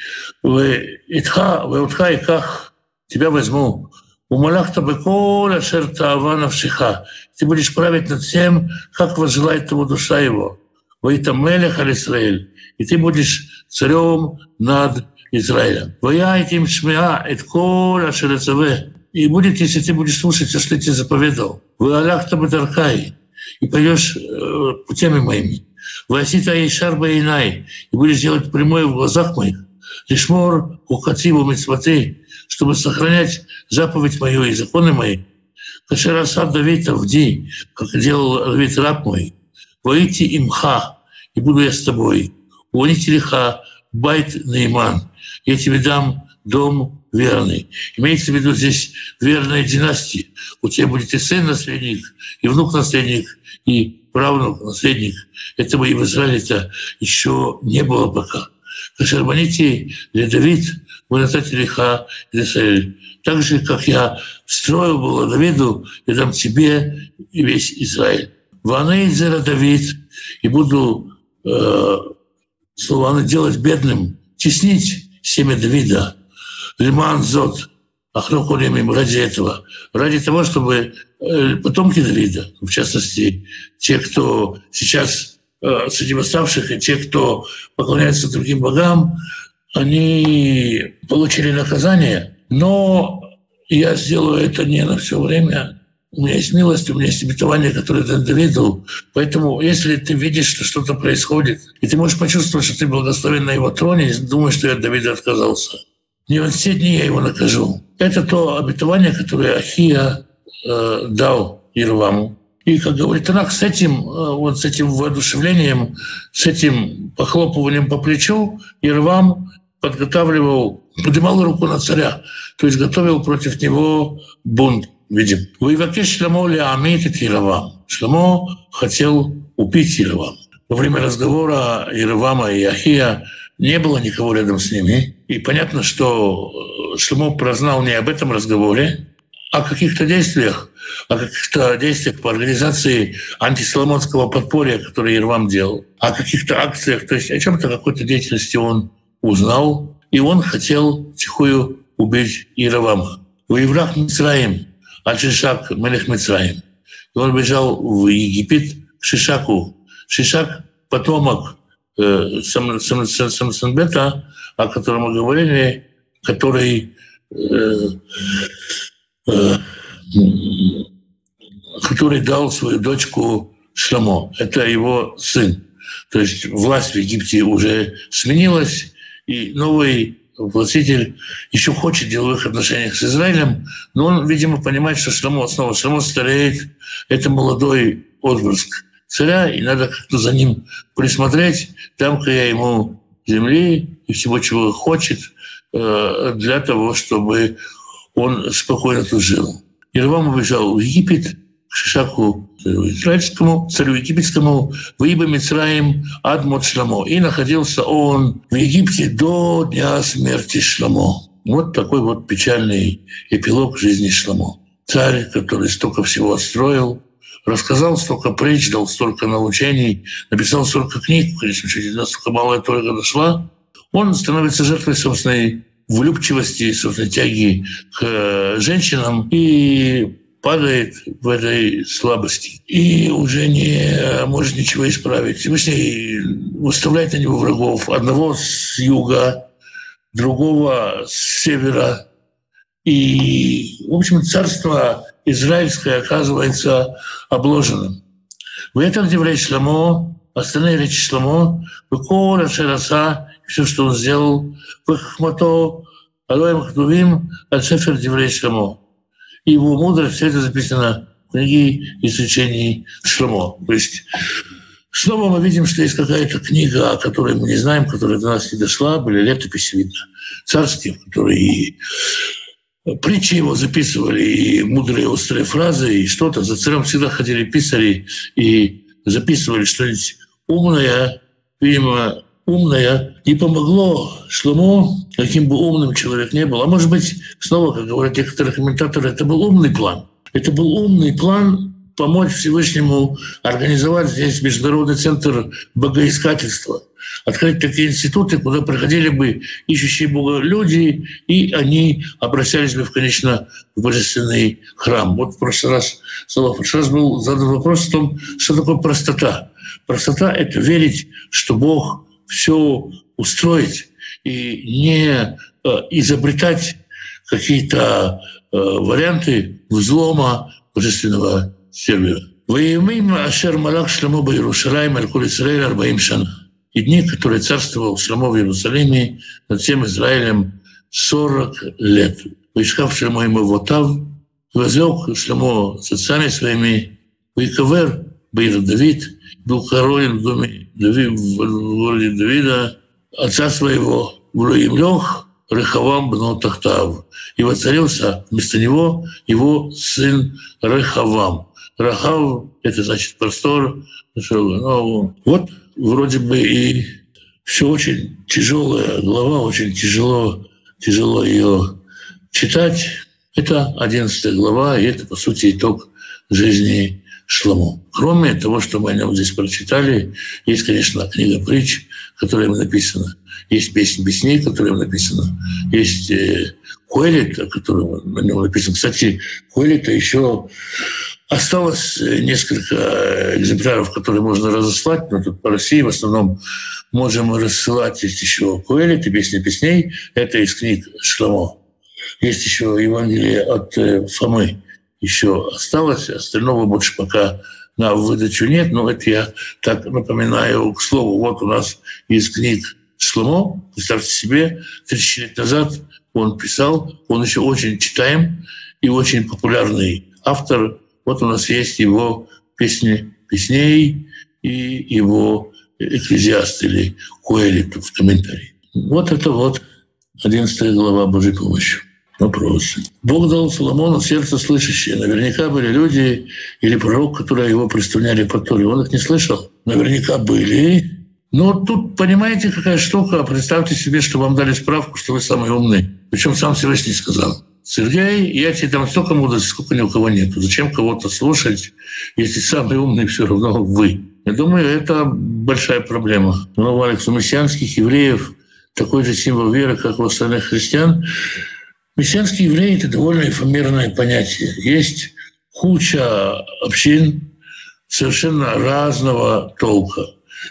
Вы Итха, вы Утха и Ках, тебя возьму. У Малахта Беколя Шерта Авана Вшиха. Ты будешь править над всем, как возжелает тому душа его. Вы там Мелех Алисраэль. И ты будешь царем над Израилем. Вая этим шмеа, эт коля шерецаве и будет, если ты будешь слушать все, что я тебе заповедал. Вы Аллах Табадаркай, и пойдешь э, путями моими. Вы Асита и Шарба и Най, и будешь делать прямое в глазах моих. Лишмор ухативу митцваты, чтобы сохранять заповедь мою и законы мои. Кашерасад Давид Авди, как делал Давид раб мой. Воите имха, и буду я с тобой. Уоните лиха, байт наиман. Я тебе дам дом верный. Имеется в виду здесь верная династия. У тебя будет и сын наследник, и внук наследник, и правнук наследник. Этого и в Израиле-то еще не было пока. Кашерманите для Давид, выносите лиха Израиль. Так же, как я строил было Давиду, я дам тебе и весь Израиль. Ваны Изера Давид, и буду э, словно делать бедным, теснить семя Давида, Лиман Зод, Ахрокулемим ради этого, ради того, чтобы э, потомки Давида, в частности, те, кто сейчас э, среди восставших, и те, кто поклоняется другим богам, они получили наказание, но я сделаю это не на все время. У меня есть милость, у меня есть обетование, которое дан Давиду. Поэтому, если ты видишь, что что-то происходит, и ты можешь почувствовать, что ты благословен на его троне, думай, что я от Давида отказался. Не в дни я его накажу. Это то обетование, которое Ахия э, дал Ирваму. И, как говорит Танах, с этим, э, вот с этим воодушевлением, с этим похлопыванием по плечу Ирвам подготавливал, поднимал руку на царя, то есть готовил против него бунт, видим. Воеваке Шламо Леамит Иравам. Шламо хотел убить Иравам. Во время разговора Иравама и Ахия не было никого рядом с ними. И понятно, что э, Шлемо прознал не об этом разговоре, а о каких-то действиях, о каких-то действиях по организации антисоломонского подполья, который Ирвам делал, о каких-то акциях, то есть о чем-то какой-то деятельности он узнал, и он хотел тихую убить Иравама. Воеврах Мицраим, Аль-Шишак, Мелех Мицраим. И он бежал в Египет к Шишаку. Шишак – потомок э, Самсенбета, о котором мы говорили, который э, э, который дал свою дочку Шламо. Это его сын. То есть власть в Египте уже сменилась, и новый властитель еще хочет деловых отношениях с Израилем, но он, видимо, понимает, что Шламо снова Шламо стареет. Это молодой отпрыск царя, и надо как-то за ним присмотреть, там-ка я ему земли и всего, чего хочет, э, для того, чтобы он спокойно тут жил. Ервам убежал в Египет, к Шишаку израильскому, царю египетскому, в Иба Мицраим Адмот Шламо. И находился он в Египте до дня смерти Шламо. Вот такой вот печальный эпилог жизни Шламо. Царь, который столько всего отстроил, рассказал столько притч, дал столько научений, написал столько книг, в конечном счете, настолько малая только дошла, он становится жертвой собственной влюбчивости, собственной тяги к э, женщинам и падает в этой слабости и уже не может ничего исправить. Всевышний выставляет на него врагов. Одного с юга, другого с севера. И, в общем, царство израильское оказывается обложенным. В этом еврей Шламо, остальные речи Шламо, Выкола Шераса, все, что он сделал, Вахмато, Алоем Хтувим, Альшефер еврей Шламо. И его мудрость, все это записано в книге изучений Шламо. То есть Снова мы видим, что есть какая-то книга, о которой мы не знаем, которая до нас не дошла, были летописи, видно, царские, которые притчи его записывали, и мудрые острые фразы, и что-то. За царем всегда ходили писари и записывали что-нибудь умное, видимо, умное. Не помогло Шлому, каким бы умным человек не был. А может быть, снова, как говорят некоторые комментаторы, это был умный план. Это был умный план помочь Всевышнему организовать здесь международный центр богоискательства, открыть такие институты, куда приходили бы ищущие Бога люди, и они обращались бы, в, конечно, в божественный храм. Вот в прошлый раз, прошлый раз был задан вопрос о том, что такое простота. Простота — это верить, что Бог все устроит, и не э, изобретать какие-то э, варианты взлома божественного Сербию. Воемим Ашер Малах Шлемо Иерушалайм Аль-Куль Исраиль Арбаим Шана. И дни, которые царствовал Шлемо в Иерусалиме над всем Израилем 40 лет. Поискав Шлемо ему Вотав, возлег Шлемо с отцами своими, Вейковер Бейр Давид, был хоронен в доме Давид, в городе Давида, отца своего, в Лех, Рехавам бно Тахтав. И воцарился вместо него его сын Рехавам. Рахав — это значит простор. Вот вроде бы и все очень тяжелая глава, очень тяжело, тяжело ее читать. Это одиннадцатая глава, и это, по сути, итог жизни Шламу. Кроме того, что мы о нем здесь прочитали, есть, конечно, книга притч, которая им написана. Есть песня песней, которая им написана. Есть э, Куэлит, который на нем написан. Кстати, Куэлита еще Осталось э, несколько экземпляров, которые можно разослать, но тут по России в основном можем рассылать. Есть еще Куэлит и «Песни песней». Это из книг Шламо. Есть еще Евангелие от э, Фомы. Еще осталось. Остального больше пока на выдачу нет, но это я так напоминаю к слову. Вот у нас из книг Шломо, представьте себе, 30 лет назад он писал, он еще очень читаем и очень популярный автор. Вот у нас есть его песни песней и его экклезиаст или Куэлит в комментарии. Вот это вот 11 глава Божьей помощи. Вопросы. Бог дал Соломону сердце слышащее. Наверняка были люди или пророк, которые его представляли по Торе. Он их не слышал. Наверняка были. Но тут, понимаете, какая штука? Представьте себе, что вам дали справку, что вы самый умный. Причем сам Всевышний сказал. Сергей, я тебе там столько мудрости, сколько ни у кого нет. Зачем кого-то слушать, если самый умный все равно вы? Я думаю, это большая проблема. Но у Алекса мессианских евреев такой же символ веры, как у остальных христиан. Мессианские евреи – это довольно эфемерное понятие. Есть куча общин совершенно разного толка.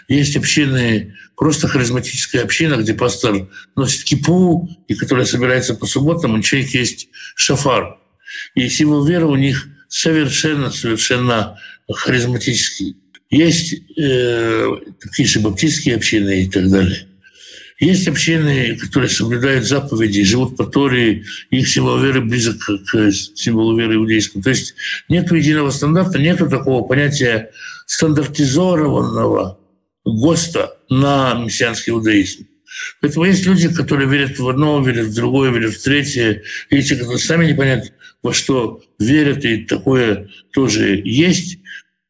Есть общины, просто харизматическая община, где пастор носит кипу, и которая собирается по субботам, у человека есть шафар. И символ веры у них совершенно-совершенно харизматический. Есть э, такие же баптистские общины и так далее. Есть общины, которые соблюдают заповеди, живут по Торе, их символ веры близок к символу веры иудейскому. То есть нет единого стандарта, нет такого понятия стандартизированного ГОСТа на мессианский иудаизм. Поэтому есть люди, которые верят в одно, верят в другое, верят в третье. И те, которые сами не понятно, во что верят, и такое тоже есть.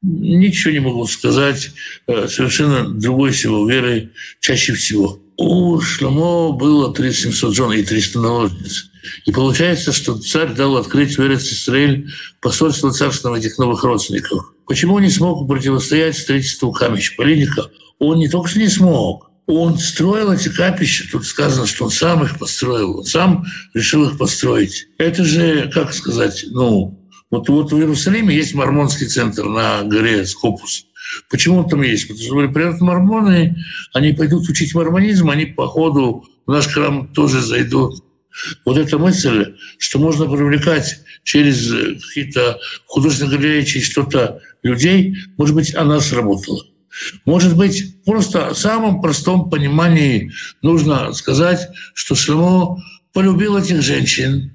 Ничего не могу сказать. Э, совершенно другой символ веры чаще всего. У Шломо было 3700 жен и 300 наложниц. И получается, что царь дал открыть в Израиль посольство царственного этих новых родственников. Почему он не смог противостоять строительству камища Полиника? Он не только что не смог, он строил эти капища. Тут сказано, что он сам их построил, он сам решил их построить. Это же, как сказать, ну, вот, вот в Иерусалиме есть мормонский центр на горе Скопус. Почему он там есть? Потому что, например, мормоны, они пойдут учить мормонизм, они по ходу в наш храм тоже зайдут. Вот эта мысль, что можно привлекать через какие-то художественные галереи, через что-то людей, может быть, она сработала. Может быть, просто в самом простом понимании нужно сказать, что Шлемо полюбил этих женщин,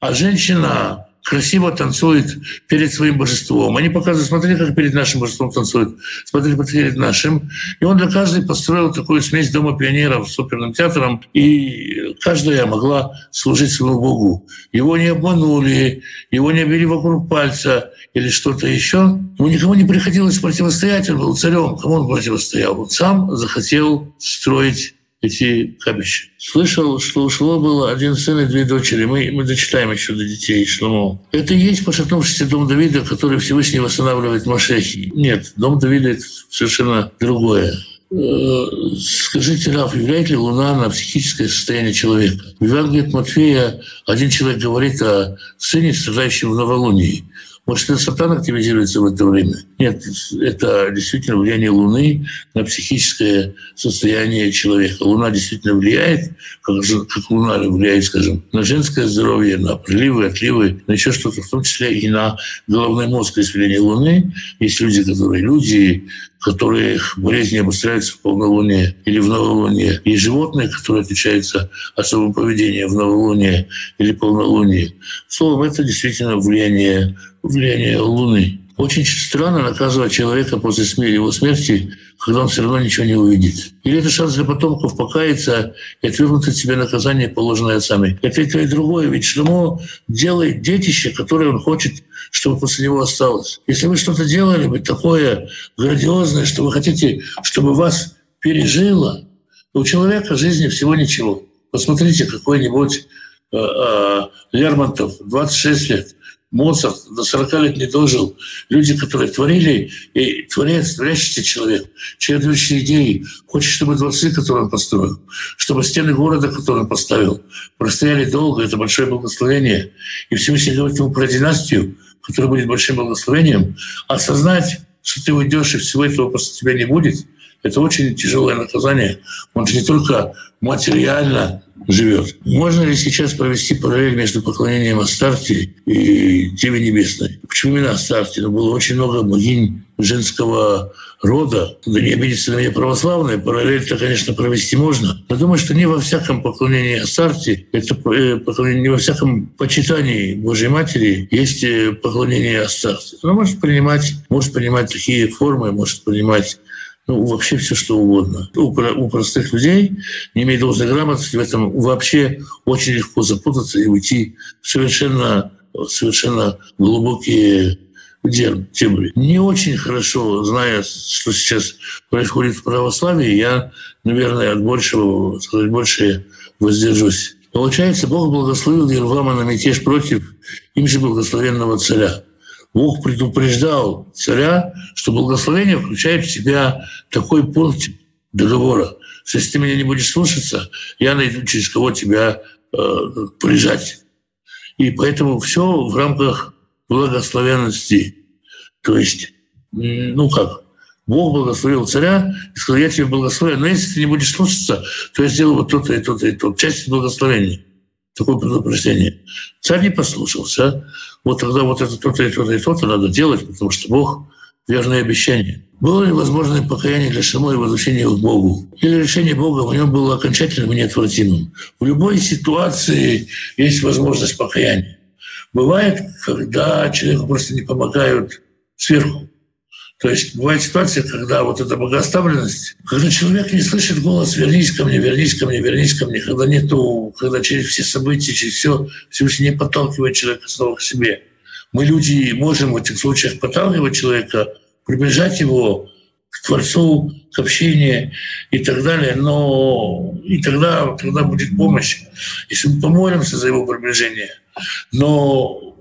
а женщина красиво танцует перед своим божеством. Они показывают, смотри, как перед нашим божеством танцует, смотри, как перед нашим. И он для каждой построил такую смесь Дома пионеров с оперным театром, и каждая могла служить своему Богу. Его не обманули, его не обвели вокруг пальца или что-то еще. Ему никому не приходилось противостоять, он был царем. Кому он противостоял? Он сам захотел строить эти кабища. Слышал, что у Шло было один сын и две дочери. Мы, мы дочитаем еще до детей Шломо. Это и есть пошатнувшийся дом Давида, который Всевышний восстанавливает Машехи. Нет, дом Давида – это совершенно другое. Э, скажите, Раф, являет ли Луна на психическое состояние человека? В Евангелии от Матфея один человек говорит о сыне, страдающем в новолунии. Может, это сатан активизируется в это время? Нет, это действительно влияние Луны на психическое состояние человека. Луна действительно влияет, как, как Луна влияет, скажем, на женское здоровье, на приливы, отливы, на еще что-то, в том числе и на головной мозг. Есть влияние Луны. Есть люди, которые люди, которые болезни обостряются в полнолуние или в новолуние. И животные, которые отличаются особым поведением в новолуние или полнолуние. Словом, это действительно влияние, влияние Луны. Очень странно наказывать человека после его смерти, когда он все равно ничего не увидит. Или это шанс для потомков покаяться и отвергнуть от себя наказание, положенное отцами. Это и то, и другое. Ведь Шлемо делает детище, которое он хочет, чтобы после него осталось. Если вы что-то делали бы такое грандиозное, что вы хотите, чтобы вас пережило, у человека жизни всего ничего. Посмотрите, какой-нибудь э, э, Лермонтов, 26 лет, Моцарт до 40 лет не дожил. Люди, которые творили, и творят творящийся человек, чередующий идеи, хочет, чтобы дворцы, которые он построил, чтобы стены города, которые он поставил, простояли долго, это большое благословение. И Всевышний говорит ему про династию, которая будет большим благословением, осознать, что ты уйдешь, и всего этого после тебя не будет, это очень тяжелое наказание. Он же не только материально живет. Можно ли сейчас провести параллель между поклонением Астарте и Деве Небесной? Почему именно Астарте? Ну, было очень много богинь женского рода. Да не обидится на меня православные, параллель-то, конечно, провести можно. Но думаю, что не во всяком поклонении Астарте, это э, поклонение, не во всяком почитании Божьей Матери есть э, поклонение Астарте. Она может принимать, может принимать такие формы, может принимать ну, вообще все что угодно. У, у простых людей, не имея должной грамотности, в этом вообще очень легко запутаться и уйти в совершенно, совершенно глубокие темы. Не очень хорошо, зная, что сейчас происходит в православии, я, наверное, от большего, сказать, больше воздержусь. Получается, Бог благословил Ервама на мятеж против им же благословенного царя. Бог предупреждал царя, что благословение включает в себя такой пункт договора, что если ты меня не будешь слушаться, я найду, через кого тебя э, прижать. И поэтому все в рамках благословенности. То есть, ну как, Бог благословил царя и сказал, я тебе благословляю, но если ты не будешь слушаться, то я сделаю вот то-то и то-то и то. Часть благословения. Такое предупреждение. Царь не послушался вот тогда вот это то-то и то-то и то-то надо делать, потому что Бог — верное обещание. Было ли возможное покаяние для Шамо и возвращение к Богу? Или решение Бога в нем было окончательным и неотвратимым? В любой ситуации есть возможность покаяния. Бывает, когда человеку просто не помогают сверху. То есть бывает ситуация, когда вот эта богоставленность, когда человек не слышит голос «вернись ко мне, вернись ко мне, вернись ко мне», когда нету, когда через все события, через все Всевышний не подталкивает человека снова к себе. Мы, люди, можем в этих случаях подталкивать человека, приближать его к Творцу, к общению и так далее. Но и тогда, тогда будет помощь, если мы помолимся за его приближение. Но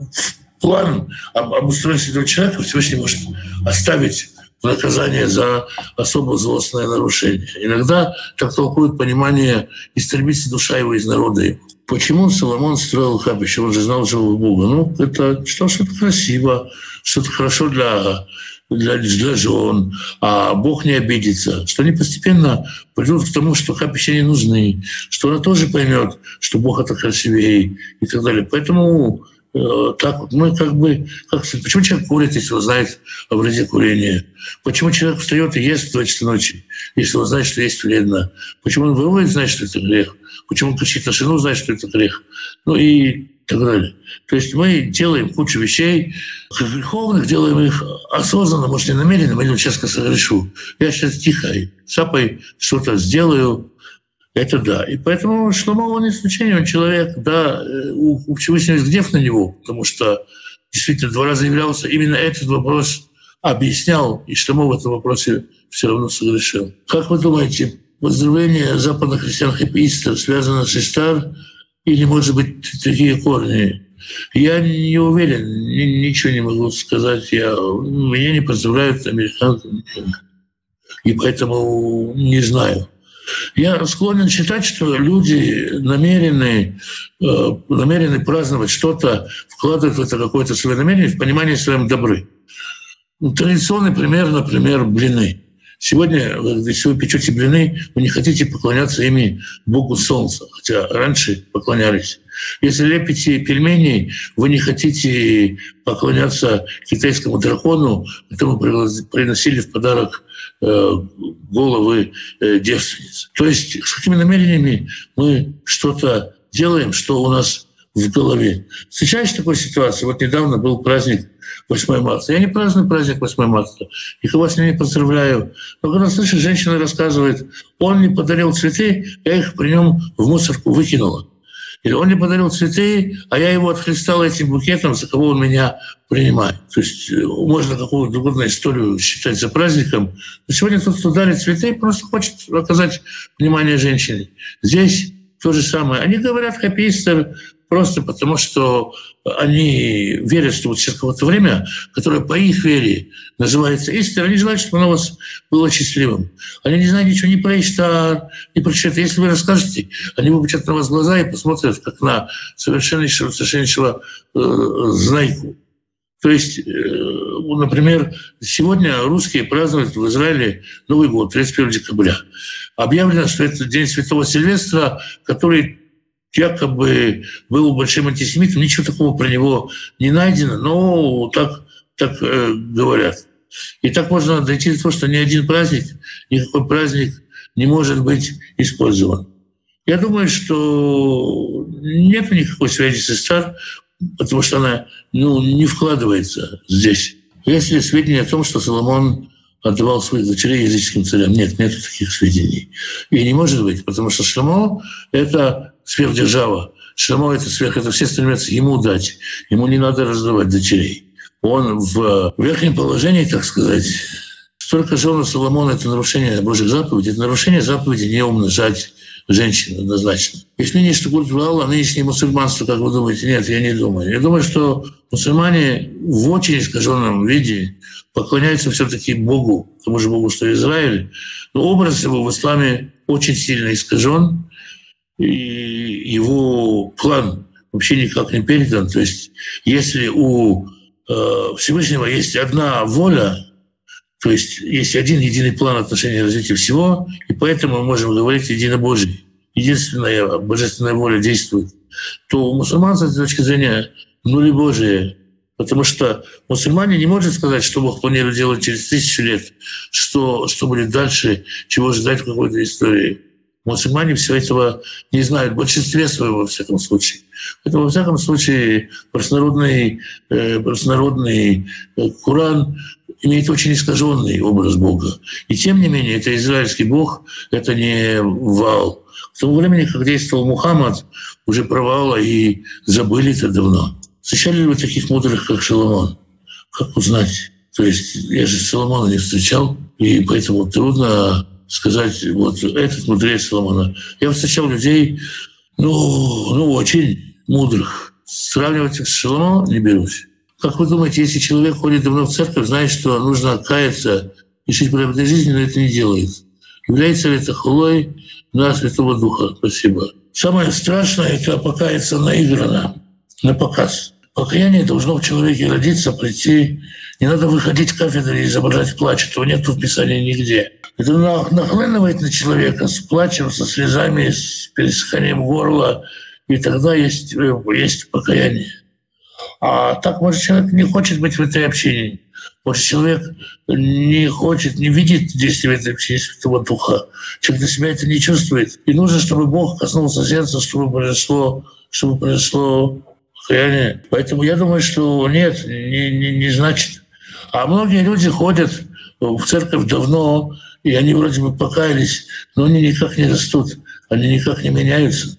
план об, об устройстве этого человека Всевышний может оставить наказание за особо злостное нарушение. Иногда так толкуют понимание «истребится душа его из народа Почему Соломон строил капище? Он же знал живого Бога. Ну, это что, что-то красиво, что-то хорошо для, для, для жен, а Бог не обидится. Что они постепенно придут к тому, что капища не нужны, что она тоже поймет, что Бог это красивее и так далее. Поэтому так вот, ну как бы, как почему человек курит, если он знает о вреде курения? Почему человек встает и ест в 2 часа ночи, если он знает, что есть вредно? Почему он ворует, знает, что это грех? Почему он кричит на жену, знает, что это грех? Ну и так далее. То есть мы делаем кучу вещей греховных, делаем их осознанно, может, не намеренно, я сейчас согрешу. Я сейчас тихо, сапой что-то сделаю, это да. И поэтому Шломо, он не исключение, он человек, да, э, у, у Всевышнего есть гнев на него, потому что действительно два раза являлся, именно этот вопрос объяснял, и Шломо в этом вопросе все равно согрешил. Как вы думаете, поздравление западных христиан хэппи связано с Иштар или, может быть, такие корни? Я не уверен, ничего не могу сказать. Я, меня не поздравляют американцы. И поэтому не знаю. Я склонен считать, что люди намерены, э, намерены праздновать что-то, вкладывать в это какое-то свое намерение, в понимание своем добры. Традиционный пример, например, блины. Сегодня, если вы печете блины, вы не хотите поклоняться ими Богу Солнца, хотя раньше поклонялись. Если лепите пельмени, вы не хотите поклоняться китайскому дракону, которому приносили в подарок э, головы э, девственниц. То есть с какими намерениями мы что-то делаем, что у нас в голове. Встречаешь такой ситуации? Вот недавно был праздник 8 марта. Я не праздную праздник 8 марта. И кого с ним не поздравляю. Но когда слышишь, женщина рассказывает, он мне подарил цветы, я их при нем в мусорку выкинула. Или он мне подарил цветы, а я его отхлестал этим букетом, за кого он меня принимает. То есть э, можно какую-то угодно историю считать за праздником. Но сегодня тот, кто дарит цветы, просто хочет оказать внимание женщине. Здесь то же самое. Они говорят хаппистер просто потому, что они верят, что вот сейчас какое-то время, которое по их вере называется истиной, они желают, чтобы оно у вас было счастливым. Они не знают ничего ни про Иштар, ни про что-то. Если вы расскажете, они выпучат на вас глаза и посмотрят, как на совершеннейшего, совершеннейшего э, знайку. То есть, э, например, сегодня русские празднуют в Израиле Новый год, 31 декабря. Объявлено, что это День Святого Сильвестра, который якобы был большим антисемитом, ничего такого про него не найдено, но так, так э, говорят. И так можно дойти до того, что ни один праздник, никакой праздник не может быть использован. Я думаю, что нет никакой связи с Истар, потому что она ну, не вкладывается здесь. Есть ли сведения о том, что Соломон отдавал своих дочерей языческим царям? Нет, нет таких сведений. И не может быть, потому что Шлемо — это сверхдержава. Шлемо — это сверх, это все стремятся ему дать. Ему не надо раздавать дочерей. Он в верхнем положении, так сказать, столько жен Соломона — это нарушение Божьих заповедей. Это нарушение заповеди не умножать женщин однозначно. Есть мнение, что культ Ваала, нынешнее мусульманство, как вы думаете? Нет, я не думаю. Я думаю, что мусульмане в очень искаженном виде поклоняются все-таки Богу, тому же Богу, что Израиль. Но образ его в исламе очень сильно искажен, и его план вообще никак не передан. То есть если у э, Всевышнего есть одна воля, то есть есть один единый план отношения развития всего, и поэтому мы можем говорить единобожие. Единственная божественная воля действует. То у мусульман с этой точки зрения нули Божие. Потому что мусульмане не может сказать, что Бог планирует делать через тысячу лет, что, что будет дальше, чего ждать в какой-то истории. Мусульмане все этого не знают, в большинстве своего, во всяком случае. Поэтому, во всяком случае, простонародный, э, простонародный э, Коран имеет очень искаженный образ Бога. И тем не менее, это израильский Бог, это не вал. В то времени, как действовал Мухаммад, уже провала и забыли это давно. Встречали ли вы таких мудрых, как Шаломон? Как узнать? То есть я же Соломона не встречал, и поэтому трудно сказать, вот этот мудрец Соломона. Я встречал людей, ну, ну очень мудрых. Сравнивать их с Шаломоном не берусь. Как вы думаете, если человек ходит давно в церковь, знает, что нужно каяться и жить праведной жизнью, но это не делает? Является ли это хулой на Святого Духа? Спасибо. Самое страшное – это покаяться наигранно, на показ. Покаяние должно в человеке родиться, прийти. Не надо выходить в кафедры и изображать плач. Этого нет в Писании нигде. Это нахлынывает на человека с плачем, со слезами, с пересыханием горла. И тогда есть, э, есть покаяние. А так, может, человек не хочет быть в этой общине. Может, человек не хочет, не видит действия этой общины Святого Духа. Человек для себя это не чувствует. И нужно, чтобы Бог коснулся сердца, чтобы произошло, чтобы произошло покаяние. Поэтому я думаю, что нет, не, не, не значит. А многие люди ходят в церковь давно, и они вроде бы покаялись, но они никак не растут, они никак не меняются.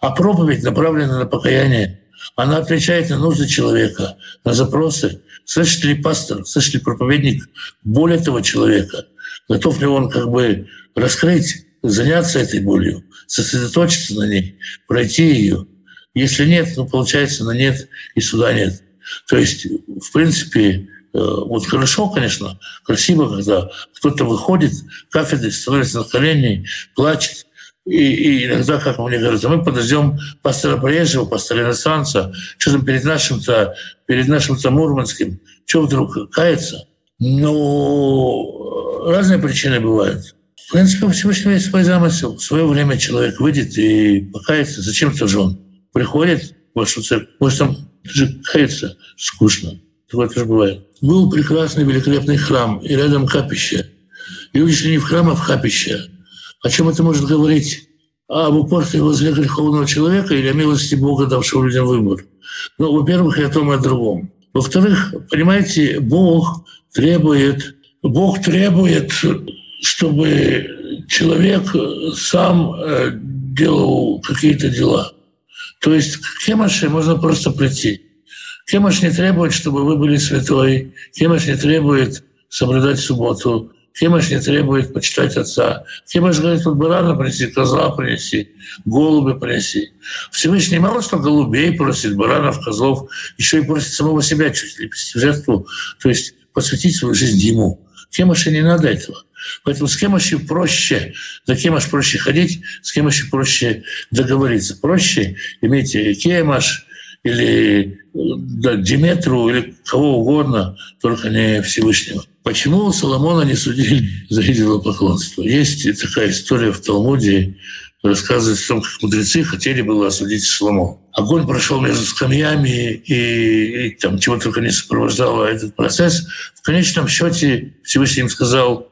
А проповедь направлена на покаяние – она отвечает на нужды человека, на запросы. Слышит ли пастор, слышит ли проповедник боль этого человека? Готов ли он как бы раскрыть, заняться этой болью, сосредоточиться на ней, пройти ее? Если нет, ну, получается, на нет и суда нет. То есть, в принципе, э, вот хорошо, конечно, красиво, когда кто-то выходит, кафедры становится на колени, плачет, и, и иногда, как мне говорят, мы подождем пастора приезжего, пастора иностранца, что там перед нашим-то, перед нашим-то Мурманским, что вдруг кается? Ну, разные причины бывают. В принципе, у Всевышнего есть свой замысел. В свое время человек выйдет и покается. Зачем-то же он приходит в вашу церковь. Может, там же кается скучно. Бывает. Был прекрасный, великолепный храм, и рядом капище. Люди шли не в храм, а в капище. О чем это может говорить? Об упорстве возле греховного человека или о милости Бога, давшего людям выбор? Ну, во-первых, и о том, и о другом. Во-вторых, понимаете, Бог требует, Бог требует, чтобы человек сам э, делал какие-то дела. То есть к Кемаше можно просто прийти. Не требует, чтобы вы были святой. Не требует соблюдать субботу. Не требует почитать отца. Химаш говорит, вот барана принеси, козла принеси, голуби принеси. Всевышний мало что голубей просит, баранов, козлов, еще и просит самого себя чуть ли в жертву, то есть посвятить свою жизнь ему. Кемаше не надо этого. Поэтому с кемашью проще, за кемаш проще ходить, с кемашью проще договориться. Проще иметь кемаш или да, Диметру или кого угодно, только не Всевышнего. Почему Соломона не судили за идолопоклонство? Есть такая история в Талмуде рассказывает о том, как мудрецы хотели было осудить Шломо. Огонь прошел между скамьями и, и там чего только не сопровождало этот процесс. В конечном счете Всевышний им сказал,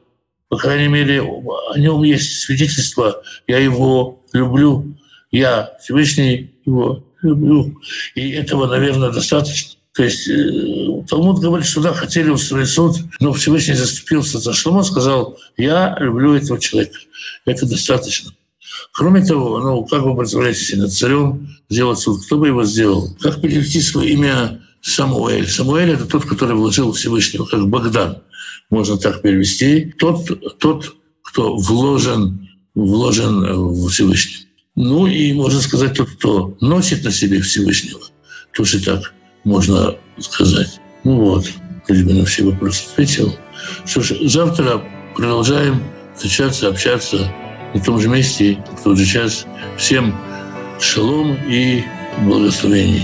по крайней мере, о нем есть свидетельство, я его люблю, я Всевышний его люблю. И этого, наверное, достаточно. То есть э, Талмуд говорит, что да, хотели устроить суд, но Всевышний заступился за Шломо, сказал, я люблю этого человека. Это достаточно. Кроме того, ну, как вы представляете себе, над царем сделать суд? Кто бы его сделал? Как перевести свое имя Самуэль? Самуэль — это тот, который вложил Всевышнего, как Богдан. Можно так перевести. Тот, тот кто вложен, вложен в Всевышнего. Ну и можно сказать, тот, кто носит на себе Всевышнего. Тоже так можно сказать. Ну вот, бы на все вопросы ответил. Что ж, завтра продолжаем встречаться, общаться на том же месте, в тот же час. Всем шалом и благословений.